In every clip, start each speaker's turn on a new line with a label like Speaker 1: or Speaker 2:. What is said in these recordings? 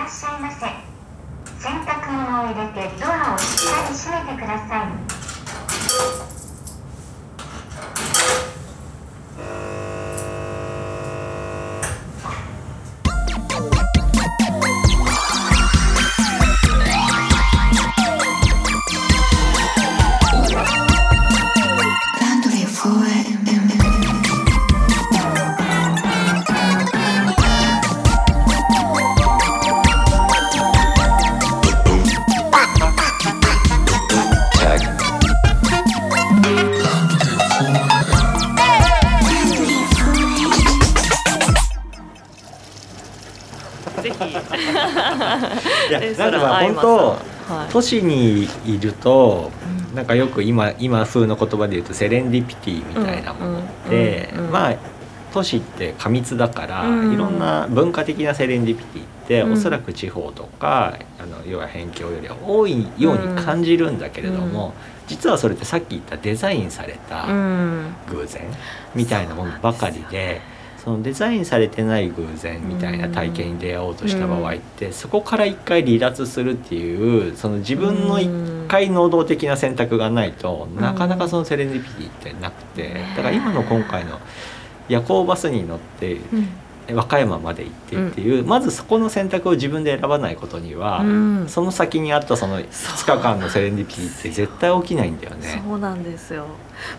Speaker 1: らっしゃいませ。洗濯物を入れてドアをしっかり閉めてください。
Speaker 2: 都市にいるとなんかよく今今風の言葉で言うとセレンディピティみたいなもので
Speaker 3: うんうんうん
Speaker 2: まあ都市って過密だから、
Speaker 3: うん。
Speaker 2: いろんな文化的なセレンディピティって、
Speaker 3: うん。
Speaker 2: おそらく地方とかあの要は辺境よりは多いように感じるんだけれども、実はそれってさっき言ったデザインされた
Speaker 3: うん。
Speaker 2: 偶然みたいなものばかりで。そのデザインされてない偶然みたいな体験に出会おうとした場合って、そこから一回離脱するっていうその自分の一回能動的な選択がないと、
Speaker 3: うん。
Speaker 2: なかなかそのセレンディピティってなくて。だから今の今回の夜行バスに乗って
Speaker 3: うん
Speaker 2: 和歌山まで行ってっていう、まずそこの選択を自分で選ばないことには、
Speaker 3: うん。
Speaker 2: その先にあったその2日間のセレンディピティって絶対起きないんだよね。
Speaker 3: そうなんですよ。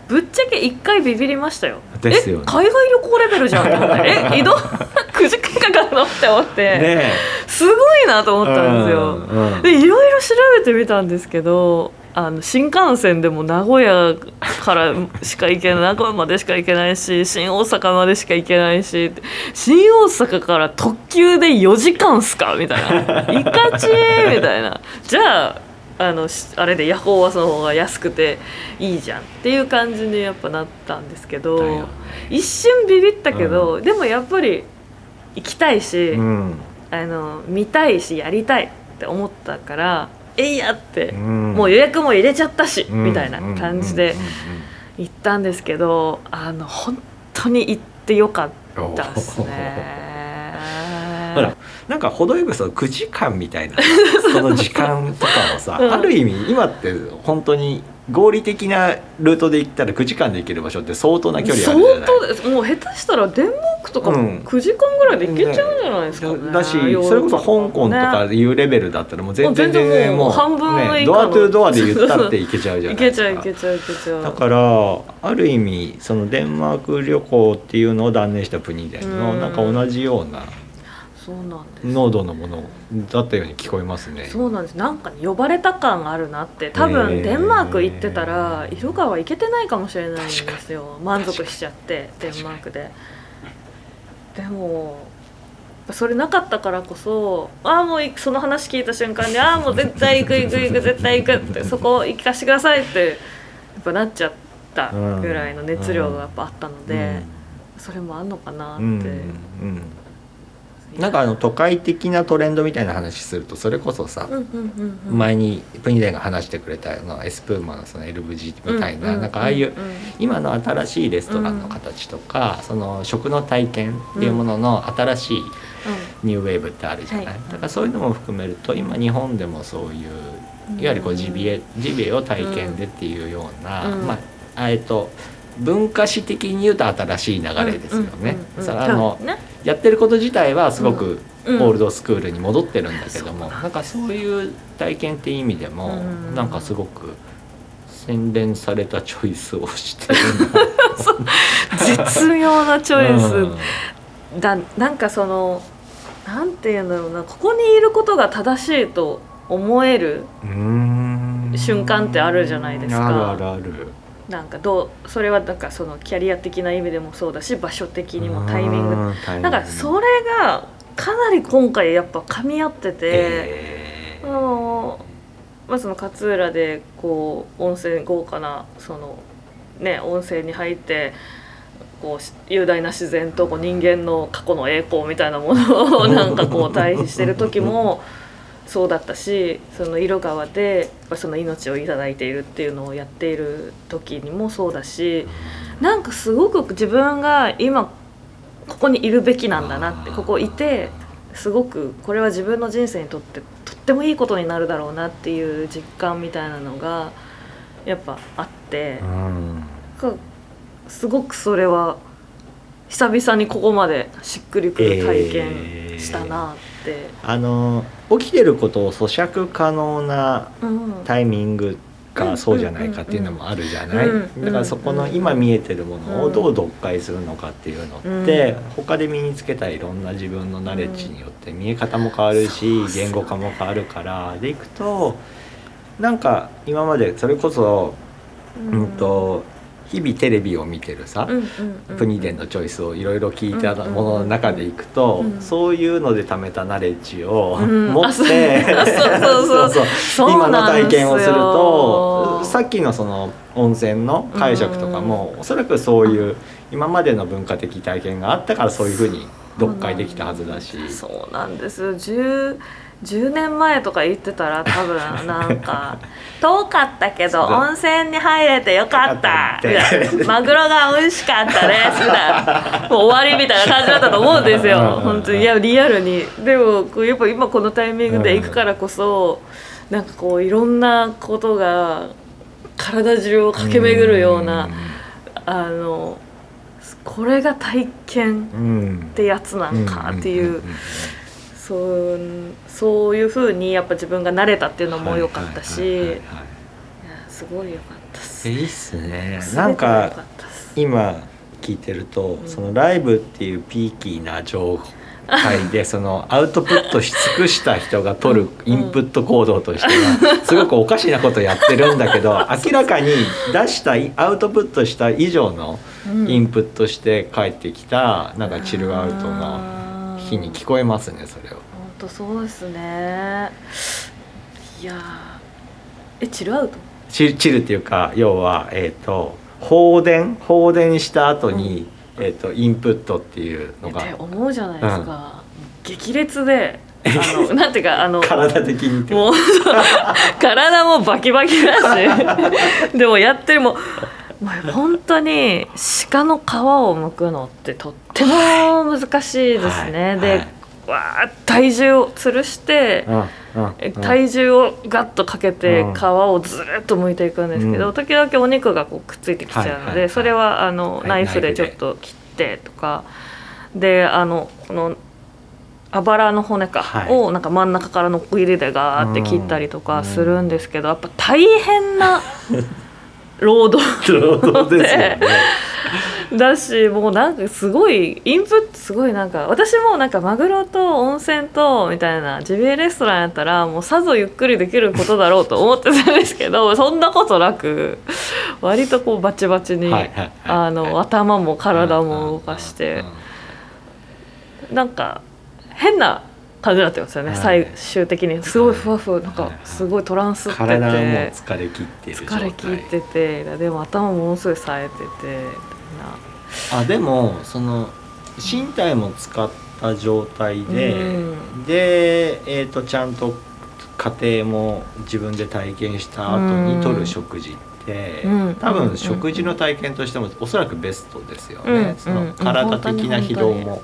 Speaker 3: ぶっちゃけ一回ビビりましたよ。
Speaker 2: ですよね。
Speaker 3: え海外旅行レベルじゃんって思って。え 移動9時間かかるのって思って、
Speaker 2: ね
Speaker 3: すごいなと思ったんですよ、
Speaker 2: うんうん。
Speaker 3: でいろいろ調べてみたんですけどあの新幹線でも名古屋からしか行けない名古屋までしか行けないし新大阪までしか行けないし新大阪から特急で4時間っすか？みたいな「いかちー」みたいな。じゃああのしあれで夜行バスの方が安くていいじゃん。っていう感じにやっぱなったんですけど、一瞬ビビったけど、でもやっぱり行きたいし、
Speaker 2: うん。
Speaker 3: あの見たいしやりたいって思ったからえいやって、
Speaker 2: うん。
Speaker 3: もう予約も入れちゃったし、
Speaker 2: うん。
Speaker 3: みたいな感じで行ったんですけどあの本当に行ってよかったですね。
Speaker 2: ほらなんか程よくその9時間みたいな その時間とかもさ、
Speaker 3: うん。
Speaker 2: ある意味今って本当に合理的なルートで行ったら9時間で行ける場所って相当な距離あ
Speaker 3: 相
Speaker 2: るじゃない。
Speaker 3: 当です。もう下手したらデンマークとか
Speaker 2: うん。
Speaker 3: も9時間ぐらいで行けちゃうんじゃないですかね、
Speaker 2: だだしそれこそ香港とか
Speaker 3: ね
Speaker 2: いうレベルだったらもう全然
Speaker 3: もう全然もう半分
Speaker 2: ね、ドアトゥドアで言ったって行けちゃうじゃない
Speaker 3: 行けちゃ
Speaker 2: ですか
Speaker 3: う行けちゃう行けちゃう。
Speaker 2: だからある意味そのデンマーク旅行っていうのを断念したプニデンの
Speaker 3: うん。
Speaker 2: なんか同じような
Speaker 3: そうなんです。
Speaker 2: 濃度のものだったように聞こえますね。
Speaker 3: そうなんです。なんかね呼ばれた感があるなって。多分デンマーク行ってたら色川行けてないかもしれないんですよ。満足しちゃってデンマークででもそれなかったからこそああもういその話聞いた瞬間にああもう絶対行く行く行く絶対行くって そこ行かしてくださいってやっぱなっちゃったぐらいの熱量がやっぱあったので、それもあんのかなって、
Speaker 2: うんうんうんなんかあの都会的なトレンドみたいな話するとそれこそさ、前にプニデンが話してくれたあのエスプーマのその LVG みたいな、なんかああいう今の新しいレストランの形とか、その食の体験っていうものの新しいニューウェーブってあるじゃない、
Speaker 3: はい。
Speaker 2: だからそういうのも含めると今日本でもそういう
Speaker 3: うん。
Speaker 2: いわゆるこうジビエジビエを体験でっていうような、
Speaker 3: うん。
Speaker 2: まあえっと文化史的に言うと新しい流れですよね。あの
Speaker 3: ね
Speaker 2: やってること自体はすごく
Speaker 3: うん。
Speaker 2: オールドスクールに戻ってるんだけども、なんかそういう体験って意味でも、
Speaker 3: うん。
Speaker 2: なんかすごく洗練されたチョイスをしてる
Speaker 3: 絶妙なチ
Speaker 2: な
Speaker 3: ョイス、
Speaker 2: うん。
Speaker 3: だなんかそのなんていうんだろうな。ここにいることが正しいと思える瞬間ってあるじゃないですか。
Speaker 2: あるあるある
Speaker 3: なんかどうそれはなんかそのキャリア的な意味でもそうだし場所的にもタイミング。なんかそれがかなり今回やっぱ噛み合ってて、
Speaker 2: え
Speaker 3: あのまあ、その勝浦でこう温泉豪華なそのね温泉に入ってこうし雄大な自然とこう人間の過去の栄光みたいなものを なんかこう対比してる時もそうだったしその色川でその命をいただいているっていうのをやっている時にもそうだしなんかすごく自分が今ここにいるべきなんだなってここいてすごくこれは自分の人生にとってとってもいいことになるだろうなっていう実感みたいなのがやっぱあってすごくそれは久々にここまでしっくりくる体験したなって、
Speaker 2: あの起きてることを咀嚼可能な
Speaker 3: うん。
Speaker 2: タイミングかそうじゃないかっていうのもあるじゃない、
Speaker 3: うん。
Speaker 2: だからそこの今見えてるものをどう読解するのかっていうのって、
Speaker 3: うん。
Speaker 2: 他で身につけたいろんな自分のナレッジによって見え方も変わるし、言語化も変わるから。でいくとなんか今までそれこそ、うん、と日々テレビを見てるさ、プニデンのチョイスをいろいろ聞いたものの中でいくと、
Speaker 3: うん。
Speaker 2: そういうので貯めたナレッジを
Speaker 3: うん。
Speaker 2: 持って、
Speaker 3: あそうそうそう。そう
Speaker 2: 今の体験をするとさっきのその温泉の解釈とかも、おそらくそういう今までの文化的体験があったからそういうふうに読解できたはずだし。
Speaker 3: そうなんです10 10年前とか言ってたら多分なんか 遠かったけど温泉に入れてよかったマグロが美味しかったですみたいな。もう終わりみたいな感じだったと思うんですよ。本当に。いやリアルに。でもやっぱ今このタイミングで行くからこそなんかこういろんなことが体中を駆け巡るようなあのこれが体験
Speaker 2: うん。
Speaker 3: ってやつなんかっていう。そうそういうふうにやっぱ自分が慣れたっていうのも良かったし、すごい良かったっす。
Speaker 2: えいいっすね。なんか今聞いてると、
Speaker 3: うん。
Speaker 2: そのライブっていうピーキーな状態で そのアウトプットし尽くした人が取るインプット行動としてはすごくおかしなことやってるんだけど 明らかに出したいアウトプットした以上の
Speaker 3: うん。
Speaker 2: インプットして帰ってきたなんかチルアウトな
Speaker 3: あー
Speaker 2: 日に聞こえますねそれを。
Speaker 3: 本当そうですね。いやーえチルアウト？
Speaker 2: チチルっていうか要は、えー、と放電？放電した後に、えー、とインプットっていうのが
Speaker 3: って思うじゃないですか。激烈であの なんていうかあの
Speaker 2: 体的に
Speaker 3: もう 体もバキバキだし でもやってるもうもう本当に鹿の皮を剥くのってとっても難しいですね。で、
Speaker 2: はいはい
Speaker 3: わー体重を吊るして、体重をガッとかけて
Speaker 2: うん
Speaker 3: 皮をずーっと剥いていくんですけど、
Speaker 2: うん。
Speaker 3: 時々お肉がこうくっついてきちゃうので、それはあの、
Speaker 2: はい
Speaker 3: ナイフでちょっと切ってとかであのこのあばらの骨か、
Speaker 2: はい。
Speaker 3: をなんか真ん中からのこぎりでガーって切ったりとかするんですけど、やっぱ大変な労働
Speaker 2: 労働でね。
Speaker 3: だしもうなんかすごいインプットすごいなんか私もなんかマグロと温泉とみたいなジビエレストランやったらもうさぞゆっくりできることだろうと思ってたんですけど そんなことなく割とこうバチバチに、あの頭も体も動かしてなんか変な感じだったんですよね、
Speaker 2: はい。
Speaker 3: 最終的に。すごいふわふわなんかすごいトランスってて。
Speaker 2: 疲れ切って
Speaker 3: 疲れ切っててでも頭もものすごい冴えててな。
Speaker 2: あでもその身体も使った状態で、
Speaker 3: うん。
Speaker 2: で、えー、とちゃんと家庭も自分で体験した後にとる食事って、
Speaker 3: うん。
Speaker 2: 多
Speaker 3: うん。
Speaker 2: 分食事の体験としてもおそらくベストですよね、
Speaker 3: うん。
Speaker 2: その体的な疲労も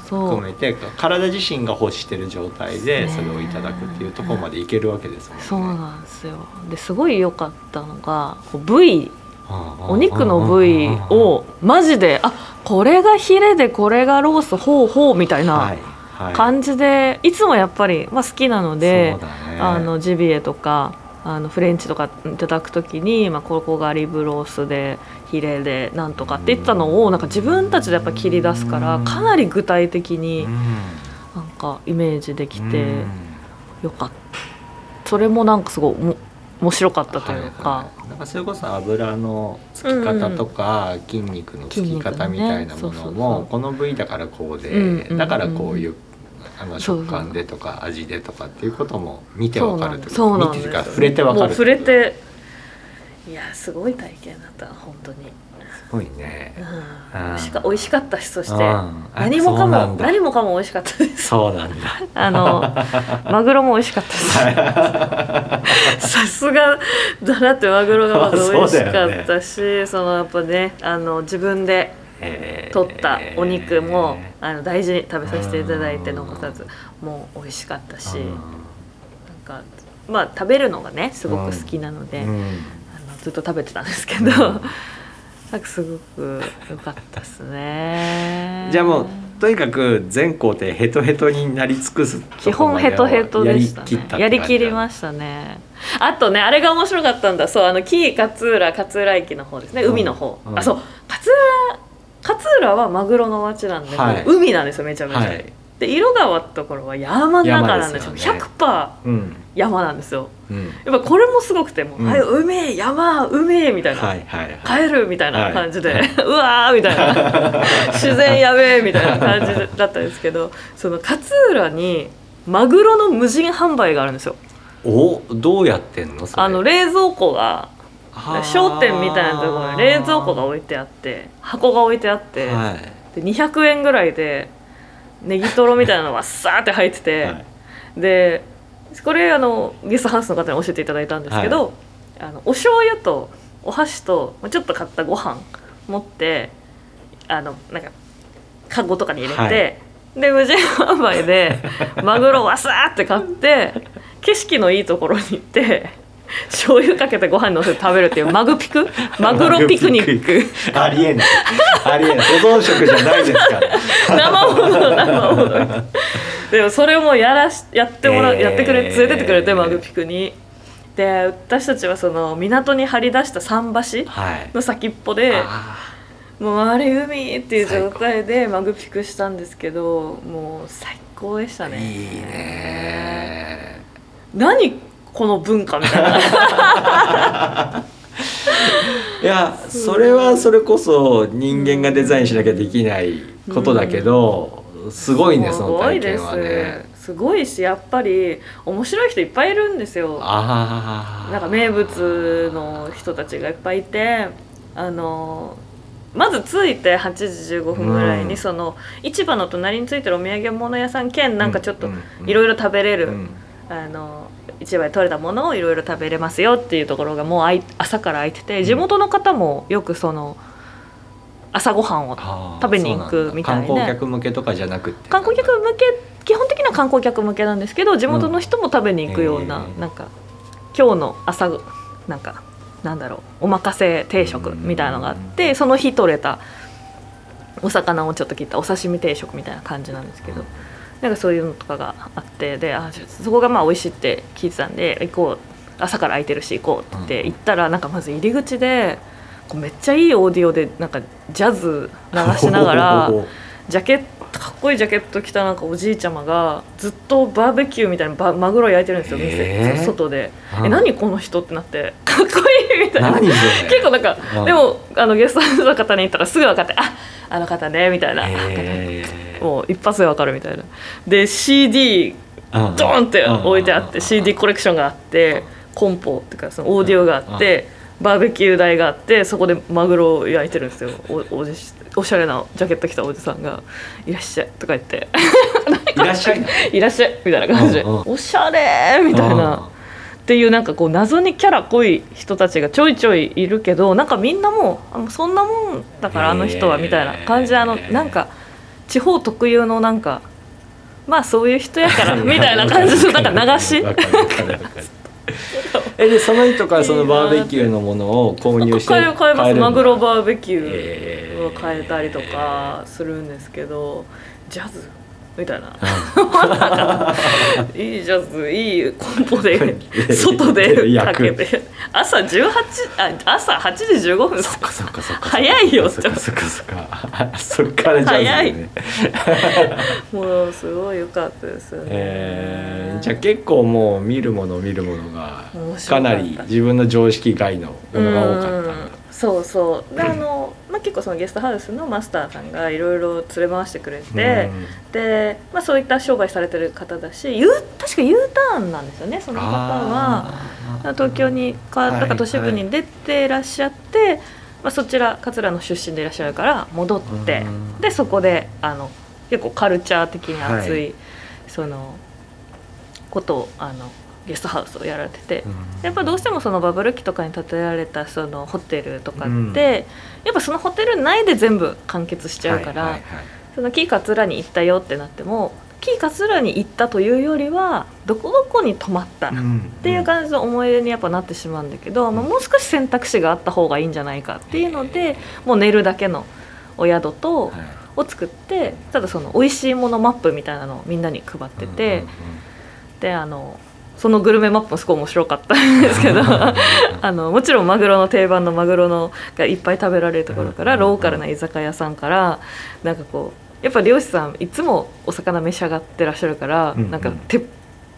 Speaker 2: 含めて体自身が欲してる状態で
Speaker 3: ね。
Speaker 2: それをいただくっていうところまでいけるわけですもんね。
Speaker 3: そうなんですよ。ですごい良かったのがこう部位お
Speaker 2: お
Speaker 3: 肉の部位をマジであこれがヒレでこれがロースほうほうみたいな
Speaker 2: はいはい。
Speaker 3: 感じでいつもやっぱり、まあ、好きなので
Speaker 2: ね。
Speaker 3: あのジビエとかあのフレンチとかいただく時に、まあ、ここがリブロースでヒレでなんとかって言ったのをなんか自分たちでやっぱ切り出すからかなり具体的に
Speaker 2: うん。
Speaker 3: なんかイメージできて
Speaker 2: うん。
Speaker 3: よかった。それもなんかすごい面白かったというか、
Speaker 2: はいはいなんかそれこそ油のつき方とか、筋肉のつき方みたいなものも
Speaker 3: う
Speaker 2: この部位だからこうで、
Speaker 3: うんうん
Speaker 2: だからこういうあの食感でとか味でとかっていうことも見てわかると
Speaker 3: なんですそうなんです
Speaker 2: 見てるか触れてわかる
Speaker 3: 触れていやすごい体験だった本当に、
Speaker 2: すごいね。
Speaker 3: うん、しか美味しかったしそして。何もかも何もかも美味しかったです。
Speaker 2: そうなんだ。
Speaker 3: あのマグロも美味しかったです。さすがだなってマグロがまず美味しかったしそ,、のやっぱねあの自分で
Speaker 2: えー。
Speaker 3: 取ったお肉もあの大事に食べさせていただいて残さずもう美味しかったし。なんかまあ食べるのがねすごく好きなので、
Speaker 2: うん。
Speaker 3: あのずっと食べてたんですけど、なんかすごく良かったですね。
Speaker 2: じゃあもうとにかく全工程ヘトヘトになり尽くす
Speaker 3: 基本ヘトヘトでしたね。やりきりま
Speaker 2: し
Speaker 3: したね。あとねあれが面白かったんだ。そうあの紀伊勝浦勝浦駅の方ですね。海の方、
Speaker 2: うん。
Speaker 3: あそう。勝浦勝浦はマグロの町なんで、
Speaker 2: はい。
Speaker 3: 海なんですよめちゃめちゃ、
Speaker 2: はい
Speaker 3: で色川ところは山の中なんですよ。
Speaker 2: 山ですよね。
Speaker 3: 100%
Speaker 2: うん
Speaker 3: 山なんですよ。
Speaker 2: うん。
Speaker 3: やっぱこれもすごくてもう、
Speaker 2: うん。
Speaker 3: はい海山海みたいな、
Speaker 2: はいはいはい。
Speaker 3: 帰るみたいな感じで、
Speaker 2: は
Speaker 3: うわーみたいな。自然やべえみたいな感じだったんですけどその勝浦にマグロの無人販売があるんですよ。
Speaker 2: おどうやってんの
Speaker 3: あの冷蔵庫が
Speaker 2: はあ
Speaker 3: 商店みたいなところに冷蔵庫が置いてあって箱が置いてあって、
Speaker 2: はい。
Speaker 3: で200円ぐらいでネギトロみたいなのがさーって入ってて、
Speaker 2: はい。
Speaker 3: でこれあのゲストハウスの方に教えていただいたんですけど、あのお醤油とお箸とまあちょっと買ったご飯持ってあのなんかカゴとかに入れて、
Speaker 2: はい。
Speaker 3: で無人販売でマグロわさーって買って景色のいいところに行って 醤油かけてご飯にのせて食べるっていう マグピク？マグロピクニック。
Speaker 2: ありえない。ありえない。保存食じゃないですから。
Speaker 3: 生もの生ものでもそれもやらしやってもら、
Speaker 2: えー。
Speaker 3: やってくれ連れてってくれてマグピクに。で私たちはその港に張り出した桟橋
Speaker 2: はい。
Speaker 3: の先っぽで
Speaker 2: あ
Speaker 3: もう周り海っていう状態でマグピクしたんですけどもう最高でしたね。
Speaker 2: ーいいね。
Speaker 3: 何この文化みたいな。
Speaker 2: いやそれはそれこそ人間がデザインしなきゃできないことだけど、すごいねその体験はね。
Speaker 3: すごいしやっぱり面白い人いっぱいいるんですよ。
Speaker 2: ああ
Speaker 3: なんか名物の人たちがいっぱいいてあのまず着いて8時15分ぐらいに、
Speaker 2: うん。
Speaker 3: その市場の隣についてるお土産物屋さん兼なんかちょっと
Speaker 2: うんうん。
Speaker 3: いろいろ食べれる、
Speaker 2: うん。
Speaker 3: あの市場で取れたものをいろいろ食べれますよっていうところがもうあい朝から空いてて地元の方もよくその朝ごはんを食べに行くみたい
Speaker 2: な。観光客向けとかじゃなくて
Speaker 3: 観光客向け基本的には観光客向けなんですけど地元の人も食べに行くような、
Speaker 2: うん
Speaker 3: なんか今日の朝なんかなんだろうお任せ定食みたいなのがあって、その日取れたお魚をちょっと切ったお刺身定食みたいな感じなんですけど、なんかそういうのとかがあってであそこがまあ美味しいって聞いてたんで行こう朝から空いてるし行こうって言ったら、なんかまず入り口でこうめっちゃいいオーディオでなんかジャズ流しながら。ジャケットかっこいいジャケット着たなんかおじいちゃまがずっとバーベキューみたいなバマグロ焼いてるんですよ店、
Speaker 2: えー
Speaker 3: 外で、
Speaker 2: うん。
Speaker 3: え何この人ってなってかっこいいみたいな。結構なんか、
Speaker 2: うん。
Speaker 3: でもあのゲストハウスの方に言ったらすぐ分かってああの方ねみたいな、もう一発で分かるみたいなで CD ドーンって置いてあって CD コレクションがあってコンポっていうかそのオーディオがあってバーベキュー台があってそこでマグロを焼いてるんですよおおじおしゃれなジャケット着たおじさんが「いらっしゃい」とか言って
Speaker 2: いらっしゃい「
Speaker 3: いらっしゃい」みたいな感じで「おしゃれ」みたいな。っていうなんかこう謎にキャラ濃い人たちがちょいちょいいるけどなんかみんなもうあもうそんなもんだからあの人はみたいな感じであのなんか地方特有のなんかまあそういう人やから みたいな感じのなんか流し。
Speaker 2: わかるわかるわかる。えでその人からそのバーベキューのものを購入して
Speaker 3: 買える買えます。
Speaker 2: るの？
Speaker 3: マグロバーベキュ
Speaker 2: ー
Speaker 3: を買えたりとかするんですけどジャズみたいな。いいジャズいいコンポで外でかけて。朝18あ朝8時15分。
Speaker 2: そっかそっかそっか。
Speaker 3: 早いよ
Speaker 2: そっかそっかそっか。そっからじゃあ
Speaker 3: 早い。
Speaker 2: ね。
Speaker 3: もうすごい良かったですよね、
Speaker 2: えーじゃあ結構もう見るもの見るものが
Speaker 3: か
Speaker 2: なり自分の常識外のものが多かった
Speaker 3: そうそう。であの、まあ、結構そのゲストハウスのマスターさんがいろいろ連れ回してくれて、で、まあ、そういった商売されてる方だし U 確か U ターンなんですよねその方は。東京にか
Speaker 2: はい。
Speaker 3: なんか都市部に出てらっしゃって、まあ、そちら桂の出身でいらっしゃるから戻って
Speaker 2: うん。
Speaker 3: でそこであの結構カルチャー的に熱い、
Speaker 2: はい。
Speaker 3: そのことをあのゲストハウスをやられてて
Speaker 2: うん。
Speaker 3: やっぱどうしてもそのバブル期とかに建てられたそのホテルとかって、
Speaker 2: うん。
Speaker 3: やっぱそのホテル内で全部完結しちゃうから、
Speaker 2: はいはいはい。
Speaker 3: そのキー勝浦に行ったよってなってもキー勝浦に行ったというよりはどこどこに泊まったっ
Speaker 2: って
Speaker 3: いう感じの思い出にやっぱなってしまうんだけど、まあ、もう少し選択肢があった方がいいんじゃないかっていうのでもう寝るだけのお宿と
Speaker 2: はい。
Speaker 3: を作ってただその美味しいものマップみたいなのをみんなに配ってて、であのそのグルメマップもすごい面白かったんですけど あのもちろんマグロの定番のマグロのがいっぱい食べられるところからローカルな居酒屋さんからなんかこうやっぱ漁師さんいつもお魚召し上がってらっしゃるから、
Speaker 2: うんうん。
Speaker 3: なんかて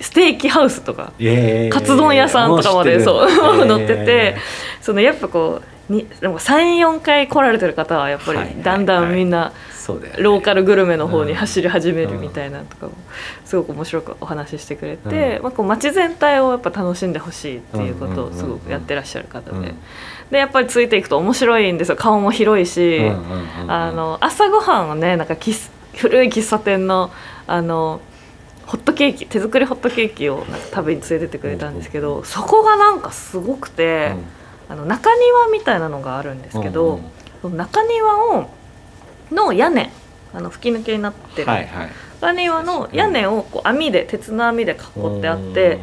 Speaker 3: ステーキハウスとか
Speaker 2: えー
Speaker 3: カツ丼屋さんとかまで
Speaker 2: も
Speaker 3: そう
Speaker 2: 知 って
Speaker 3: ててそのやっぱこうに34回来られてる方はやっぱり
Speaker 2: はいはいはい。
Speaker 3: だんだんみんな
Speaker 2: そうだよね。
Speaker 3: ローカルグルメの方に走り始めるみたいなとかもすごく面白くお話ししてくれて、
Speaker 2: うん。
Speaker 3: まあ、こう街全体をやっぱ楽しんでほしいっていうことをすごくやってらっしゃる方で、
Speaker 2: うん
Speaker 3: でやっぱりついていくと面白いんですよ。顔も広いし、朝ごはんをねなんか喫古い喫茶店のあのホットケーキ手作りホットケーキをなんか食べに連れてってくれたんですけど、そこがなんかすごくて、あの中庭みたいなのがあるんですけど、
Speaker 2: うんうん。
Speaker 3: その中庭をの屋根あの吹き抜けになってる、
Speaker 2: はいはい。
Speaker 3: 中庭の屋根をこう網で鉄の網で囲ってあって、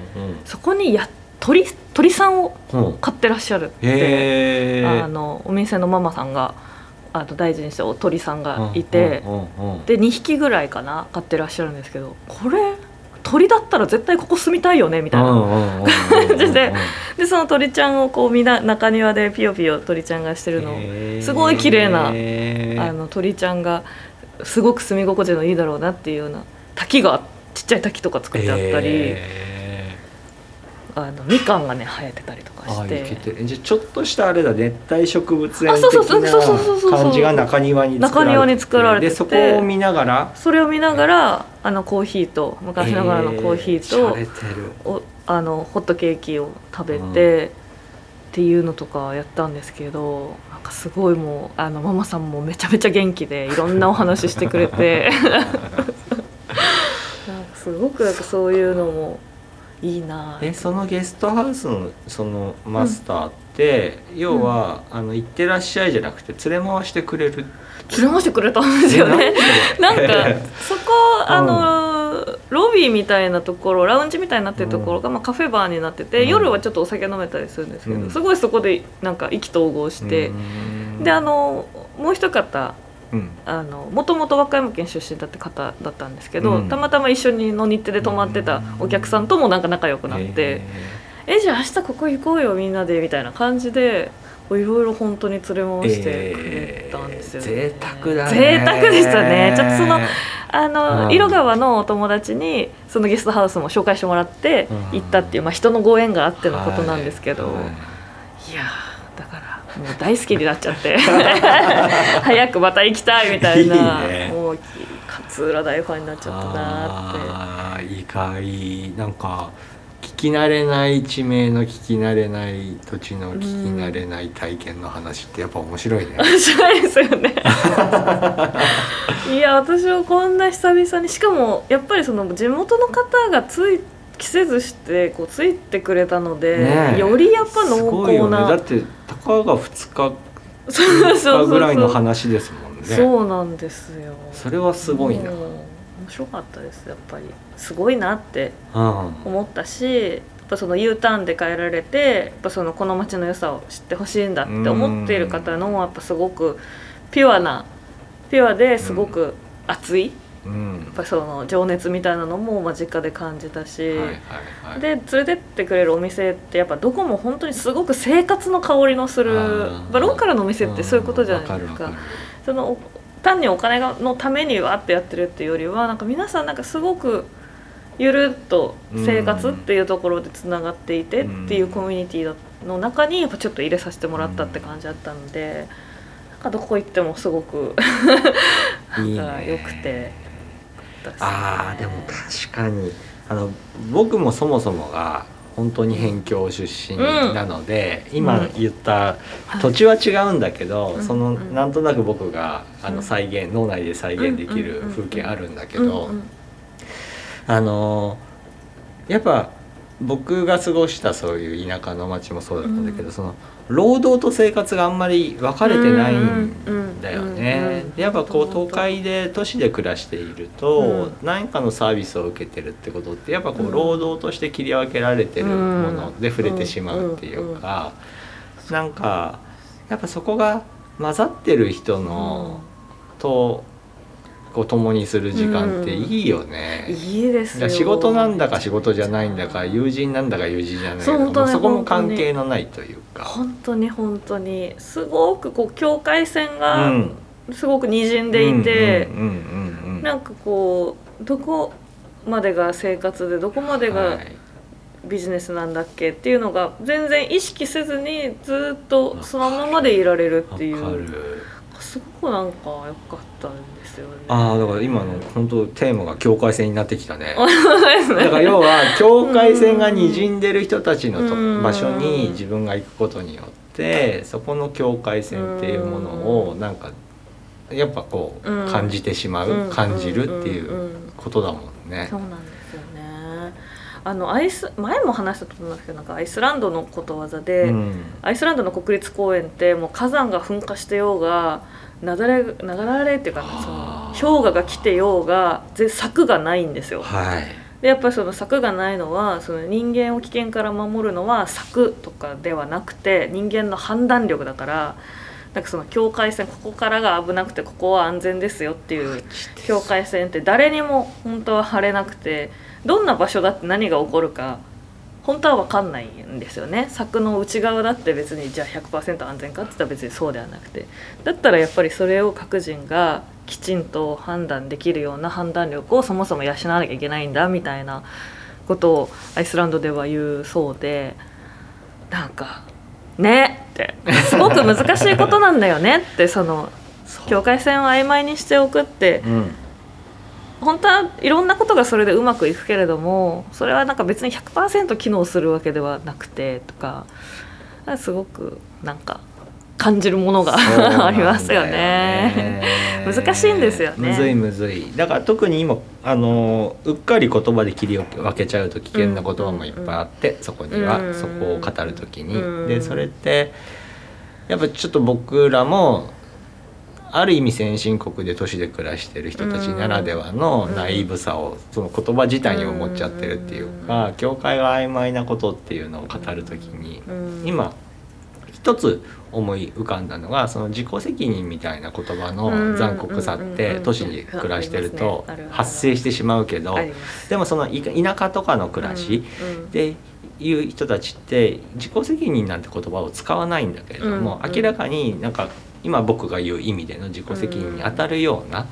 Speaker 3: そこにや鳥鳥さんを飼ってらっしゃるって、あのお店のママさんがあの大事にしてるお鳥さんがいて、で2匹ぐらいかな飼ってらっしゃるんですけどこれ鳥だったら絶対ここ住みたいよねみたいな、感じででその鳥ちゃんをこうみな中庭でピヨピヨ鳥ちゃんがしてるのをすごい綺麗なあの鳥ちゃんがすごく住み心地のいいだろうなっていうような滝がちっちゃい滝とか作ってあったり、
Speaker 2: へ
Speaker 3: あのみかんがね生えてたりとかして。
Speaker 2: じゃあちょっとしたあれだ熱帯植物園的な感じが中庭に作られてて。
Speaker 3: 中庭に作られてて。
Speaker 2: でそこを見ながら。
Speaker 3: それを見ながらあのコーヒーと昔ながらのコーヒーと、
Speaker 2: えー
Speaker 3: おあのホットケーキを食べて、っていうのとかやったんですけどなんかすごいもうあのママさんもめちゃめちゃ元気でいろんなお話してくれて。すごくなんかそういうのもいいな。
Speaker 2: えそのゲストハウスのそのマスターって、要は、あの行ってらっしゃいじゃなくて連れ回してくれる？
Speaker 3: 連れ回してくれたんですよね。なんか
Speaker 2: え
Speaker 3: そこあの、ロビーみたいなところラウンジみたいになってるところが、まあ、カフェバーになってて、
Speaker 2: うん。
Speaker 3: 夜はちょっとお酒飲めたりするんですけど、
Speaker 2: うん。
Speaker 3: すごいそこでなんか意気投合して、であのもう一方もともと和歌山県出身だって方だったんですけど、
Speaker 2: うん。
Speaker 3: たまたま一緒にの日程で泊まってたお客さんともなんか仲良くなって「えじゃあ明日ここ行こうよみんなで」みたいな感じでいろいろ本当に連れ回してくれたんですよね。
Speaker 2: えー。贅沢だね。
Speaker 3: 贅沢でしたね。ちょっとそのあの、
Speaker 2: うん。
Speaker 3: 色川のお友達にそのゲストハウスも紹介してもらって
Speaker 2: うん。
Speaker 3: 行ったっていう、まあ、人のご縁があってのことなんですけど、
Speaker 2: はい。
Speaker 3: い、やーもう大好きになっちゃって 早くまた行きたいみたいない
Speaker 2: いね
Speaker 3: もう勝浦大ファンになっちゃったなーって。
Speaker 2: あーいいかいいなんか聞き慣れない地名の聞き慣れない土地の聞き慣れない体験の話ってやっぱ面白いね。
Speaker 3: 面白いですよねいや私はこんな久々にしかもやっぱりその地元の方がつい着せずしてこうついてくれたので、
Speaker 2: ねえ
Speaker 3: よりやっぱ
Speaker 2: す
Speaker 3: 濃
Speaker 2: ごいよね。
Speaker 3: 厚な、
Speaker 2: だってたかが2日
Speaker 3: そうそうそう
Speaker 2: 3日ぐらいの話ですもんね。
Speaker 3: そうなんですよ
Speaker 2: それはすごいな。
Speaker 3: 面白かったですやっぱりすごいなって
Speaker 2: うん。
Speaker 3: 思ったしやっぱその U ターンで帰られてやっぱそのこの街の良さを知ってほしいんだって思っている方のやっぱすごくピュアなピュアですごく熱い、や
Speaker 2: うん。
Speaker 3: っぱその情熱みたいなのも間近で感じたし、
Speaker 2: はいはいはい。
Speaker 3: で連れてってくれるお店ってやっぱどこも本当にすごく生活の香りのするまあローカルのお店ってそういうことじゃないですか。
Speaker 2: わるわる。
Speaker 3: そのお単にお金がのためにわってやってるっていうよりはなんか皆さんなんかすごくゆるっと生活っていうところでつながっていてっていうコミュニティの中にやっぱちょっと入れさせてもらったって感じだったのでなんかどこ行ってもすごく
Speaker 2: いい
Speaker 3: なんか
Speaker 2: ね。
Speaker 3: 良くて。よかったですね。
Speaker 2: あーでも確かに。あの僕もそもそもが本当に辺境出身なので、今言った土地は違うんだけど、
Speaker 3: うん。
Speaker 2: その
Speaker 3: うん。
Speaker 2: なんとなく僕があ
Speaker 3: うん。
Speaker 2: の再現脳内で再現できる風景あるんだけど、
Speaker 3: うんうん。
Speaker 2: あのやっぱ僕が過ごしたそういう田舎の町もそうだったんだけど、その労働と生活があんまり分かれてないんだよね。でやっぱこう東海で都市で暮らしていると、
Speaker 3: うん。
Speaker 2: 何かのサービスを受けてるってことってやっぱこう労働として切り分けられてるもので触れてしまうっていうか、なんかやっぱそこが混ざってる人の、とこう共にする時間っていいよね。
Speaker 3: いいですよ。
Speaker 2: 仕事なんだか仕事じゃないんだか友人なんだか友人じゃない
Speaker 3: そ
Speaker 2: そこも関係のないというか。
Speaker 3: 本当に本当に。すごくこう境界線
Speaker 2: う
Speaker 3: が
Speaker 2: ん。
Speaker 3: すごく滲んでいて、
Speaker 2: うんうんうんうんうん
Speaker 3: なんかこうどこまでが生活でどこまでが
Speaker 2: はい。
Speaker 3: ビジネスなんだっけっていうのが全然意識せずにずっとそのままでいられるっていう。
Speaker 2: る
Speaker 3: すごくなんか良かったんですよね。
Speaker 2: ああだから今の本当テーマが境界線になってきたね。だから要は境界線が滲んでる人たちのと
Speaker 3: うん。
Speaker 2: 場所に自分が行くことによってそこの境界線っていうものをなんかやっぱこう
Speaker 3: うん。
Speaker 2: 感じてしま
Speaker 3: う
Speaker 2: 感じるっていうことだもんね。
Speaker 3: そうなんです。あのアイス前も話したと思うんですけどなんかアイスランドのことわざで、
Speaker 2: うん。
Speaker 3: アイスランドの国立公園ってもう火山が噴火してようが雪崩雪崩っていうかその氷河が来てようがぜ柵がないんですよ。
Speaker 2: はい。
Speaker 3: でやっぱりその柵がないのはその人間を危険から守るのは柵とかではなくて人間の判断力だからなんかその境界線ここからが危なくてここは安全ですよっていう。境界線って誰にも本当は張れなくてどんな場所だって何が起こるか本当は分かんないんですよね。柵の内側だって別にじゃあ100%安全かって言ったら別にそうではなくて。だったらやっぱりそれを各人がきちんと判断できるような判断力をそもそも養わなきゃいけないんだみたいなことをアイスランドでは言うそうで。なんかねって。すごく難しいことなんだよねってその境界線を曖昧にしておくって
Speaker 2: うん
Speaker 3: 本当はいろんなことがそれでうまくいくけれどもそれはなんか別に100%機能するわけではなくてとかすごくなんか感じるものがありますよね。難しいんですよね。
Speaker 2: むずいむずい。だから特に今あのうっかり言葉で切り分けちゃうと危険な言葉もいっぱいあって、そこには、
Speaker 3: うん。
Speaker 2: そこを語る時に、
Speaker 3: うん。
Speaker 2: でそれってやっぱちょっと僕らもある意味先進国で都市で暮らしてる人たちならではのナイーブさをその言葉自体に思っちゃってるっていうか境界が曖昧なことっていうのを語る時に
Speaker 3: うん。
Speaker 2: 今一つ思い浮かんだのがその自己責任みたいな言葉の残酷さって都市に暮らしてると発生してしまうけどでもそのい田舎とかの暮らしでいう人たちって自己責任なんて言葉を使わないんだけれども
Speaker 3: うん。
Speaker 2: 明らかになんか今僕が言う意味での自己責任に当たるような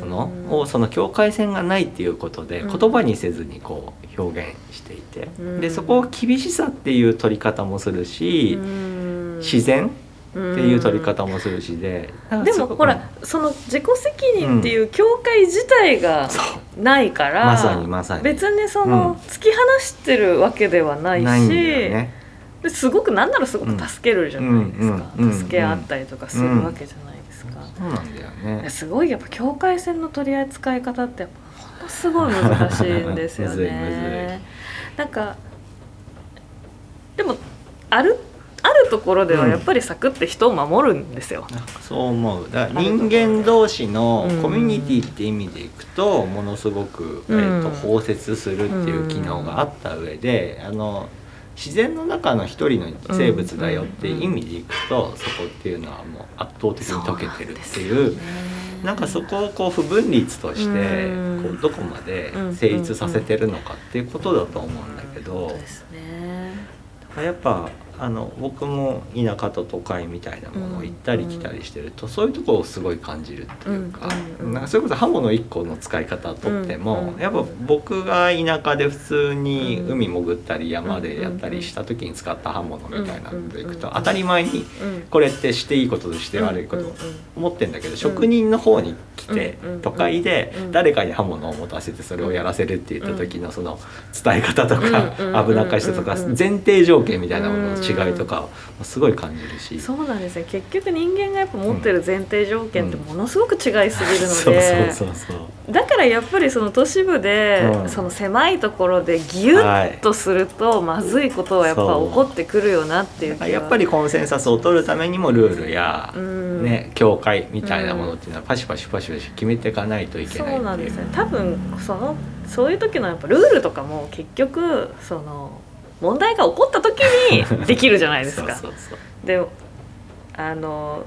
Speaker 2: ものをその境界線がないっていうことで
Speaker 3: うん。
Speaker 2: 言葉にせずにこう表現していて
Speaker 3: うん。
Speaker 2: でそこを厳しさっていう取り方もするし
Speaker 3: うん。
Speaker 2: 自然っていう取り方もするしで
Speaker 3: でもほらその自己責任っていう境界自体がないから、
Speaker 2: まさにまさに。
Speaker 3: 別にその、
Speaker 2: うん。
Speaker 3: 突き放してるわけではないし
Speaker 2: ないんだよね。
Speaker 3: ですごくなんならすごく助けるじゃないですか、
Speaker 2: うんうんうん
Speaker 3: 助け合ったりとかするわけじゃないですか、
Speaker 2: そうなんだよね。
Speaker 3: すごいやっぱ境界線の取り扱い方ってやっぱほんとすごい難しいんですよね。なんかでもあるあるところではやっぱりサクって人を守るんですよ、
Speaker 2: そう思う。だから人間同士の
Speaker 3: うん。
Speaker 2: コミュニティって意味でいくとものすごく、
Speaker 3: うん
Speaker 2: えー、と包摂するっていう機能があった上で、あの自然の中の一人の生物だよっていう意味でいくと、そこっていうのはもう圧倒的に溶けてるっていう。なんかそこをこう不分率として
Speaker 3: うん。
Speaker 2: こうどこまで成立させてるのかっていうことだと思うんだけどやっぱあの僕も田舎と都会みたいなものを行ったり来たりしてるとそういうところをすごい感じるっていうか
Speaker 3: うん。うん。
Speaker 2: なんかそれこそ刃物1個の使い方をとっても
Speaker 3: うん。
Speaker 2: やっぱ僕が田舎で普通に海潜ったり山でやったりした時に使った刃物みたいなのでいくと当たり前に
Speaker 3: うん。
Speaker 2: これってしていいこととして悪いこと
Speaker 3: うん。うん。うん。
Speaker 2: 思ってん。だけど職人の方に来て
Speaker 3: うん。うん。
Speaker 2: 都会で
Speaker 3: うん。
Speaker 2: 誰かに刃物を持たせてそれをやらせるって言った時のその伝え方とか
Speaker 3: うん。うん。
Speaker 2: 危なっかしさとか
Speaker 3: うん。うん。
Speaker 2: 前提条件みたいなものを違いとかもすごい感じるし、
Speaker 3: そうなんですね結局人間がやっぱ持ってる前提条件ってものすごく違いすぎるので。
Speaker 2: そうそうそう
Speaker 3: だからやっぱりその都市部で、
Speaker 2: うん。
Speaker 3: その狭いところでギュッとするとまずいことはやっぱ起こってくるよなっていう気が。
Speaker 2: やっぱりコンセンサスを取るためにもルールや、
Speaker 3: うん。
Speaker 2: ね、境界みたいなものっていうのはパシパシパシパシ決めていかないといけない
Speaker 3: そうなん。ですね多分そのそういう時のやっぱルールとかも結局その問題が起こった時にできるじゃないですか。であの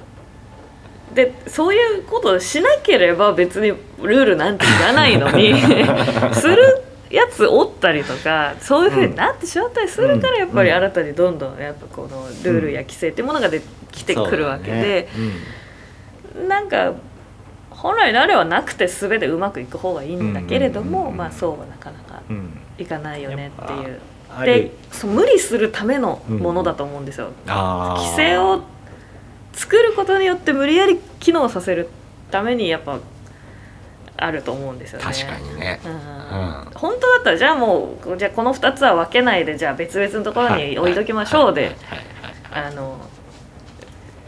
Speaker 3: でそういうことをしなければ別にルールなんていらないのに するやつおったりとかそういうふうになってしまったりするからやっぱり
Speaker 2: うん。
Speaker 3: 新たにどんどんやっぱこのルールや規制っていうものができてくるわけで、
Speaker 2: そうだね。
Speaker 3: なんか本来であればなくて全てうまくいく方がいいんだけれども、
Speaker 2: うん
Speaker 3: まあそうはなかなかいかないよねっていう。
Speaker 2: あ
Speaker 3: で
Speaker 2: る
Speaker 3: そう無理するためのものだと思うんですよ。
Speaker 2: あー。
Speaker 3: 規制を作ることによって無理やり機能させるためにやっぱあると思うんですよね。
Speaker 2: 確かにね、
Speaker 3: うん。
Speaker 2: うん。
Speaker 3: 本当だったらじゃあもうじゃあこの2つは分けないでじゃあ別々のところに置いときましょうで
Speaker 2: はい。はい。はい。はい。
Speaker 3: あの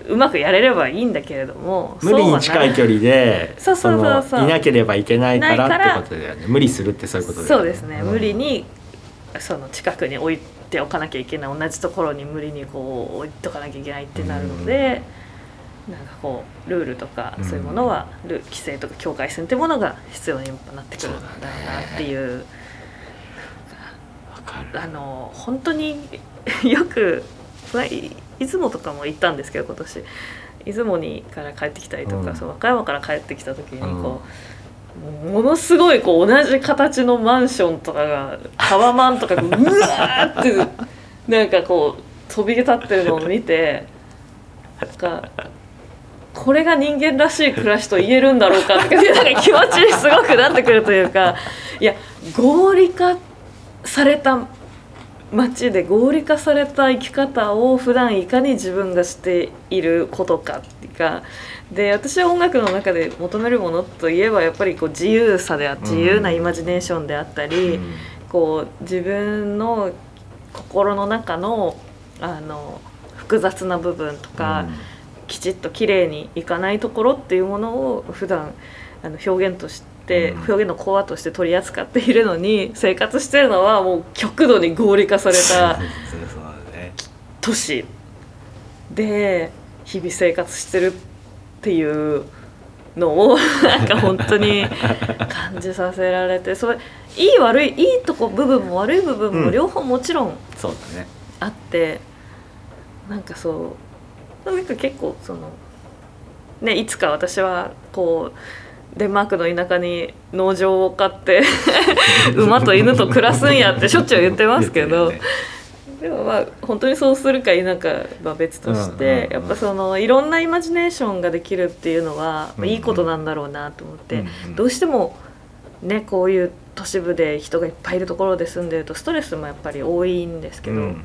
Speaker 3: うまくやれればいいんだけれども
Speaker 2: 無理に近い距離で
Speaker 3: そうそうそうそう。
Speaker 2: のいなければいけないからってことだよね。無理するってそういうことだよ
Speaker 3: そうですね、
Speaker 2: ん
Speaker 3: 無理にその近くに置いておかなきゃいけない同じところに無理にこう置いとかなきゃいけないってなるので、なんかこうルールとか
Speaker 2: うん
Speaker 3: そういうものは、ル規制とか境界線ってものが必要になってくるんだろうなっていう。
Speaker 2: わかる。
Speaker 3: あの本当によく出雲とかも行ったんですけど今年。出雲にから帰ってきたりとか、
Speaker 2: うん。
Speaker 3: そう和歌山から帰ってきた時にこう、ものすごいこう同じ形のマンションとかがタワマンとかが うわーってなんかこう飛び立ってるのを見てなんかこれが人間らしい暮らしと言えるんだろうかってなんか気持ちにすごくなってくるというかいや合理化された街で合理化された生き方を普段いかに自分がしていることかっていうかで私は音楽の中で求めるものといえばやっぱりこう自由さであ自由なイマジネーションであったり、
Speaker 2: うん。
Speaker 3: こう自分の心の中のあの複雑な部分とか、きちっと綺麗にいかないところっていうものを普段あの表現として、
Speaker 2: うん。
Speaker 3: 表現のコアとして取り扱っているのに生活してるのはもう極度に合理化された 都市で日々生活してるっていうのを なんか本当に感じさせられてそれいい悪いいいとこ部分も悪い部分
Speaker 2: うん
Speaker 3: も両方もちろん
Speaker 2: そうだね
Speaker 3: あって、なんかそうなんか結構そのねいつか私はこうデンマークの田舎に農場を買って 馬と犬と暮らすんやってしょっちゅう言ってますけど。まあ本当にそうするか否かは別として、やっぱそのいろんなイマジネーションができるっていうのは、まいいことなんだろうなと思って、どうしてもねこういう都市部で人がいっぱいいるところで住んでるとストレスもやっぱり多いんですけど、やっ
Speaker 2: うん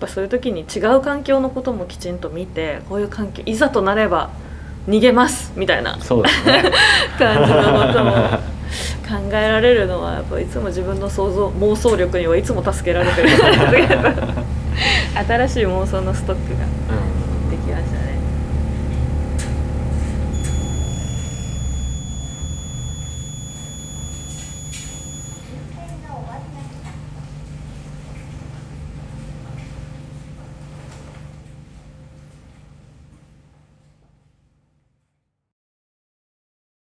Speaker 3: ぱそういう時に違う環境のこともきちんと見てこういう環境いざとなれば逃げますみたいな
Speaker 2: ね。
Speaker 3: 感じのことも考えられるのはやっぱいつも自分の想像妄想力にはいつも助けられてる 新しい妄想のストックが